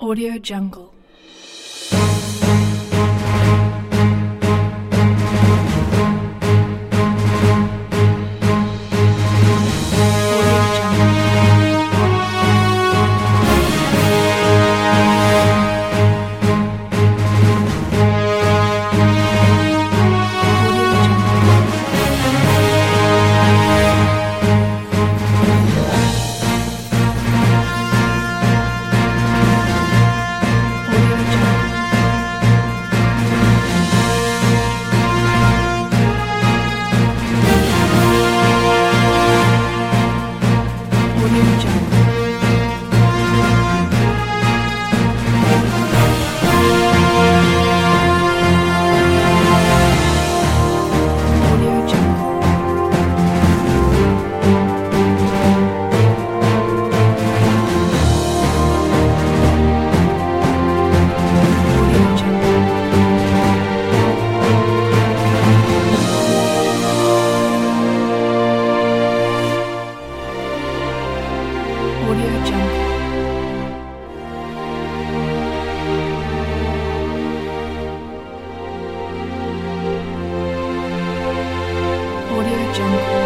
Audio Jungle jungle.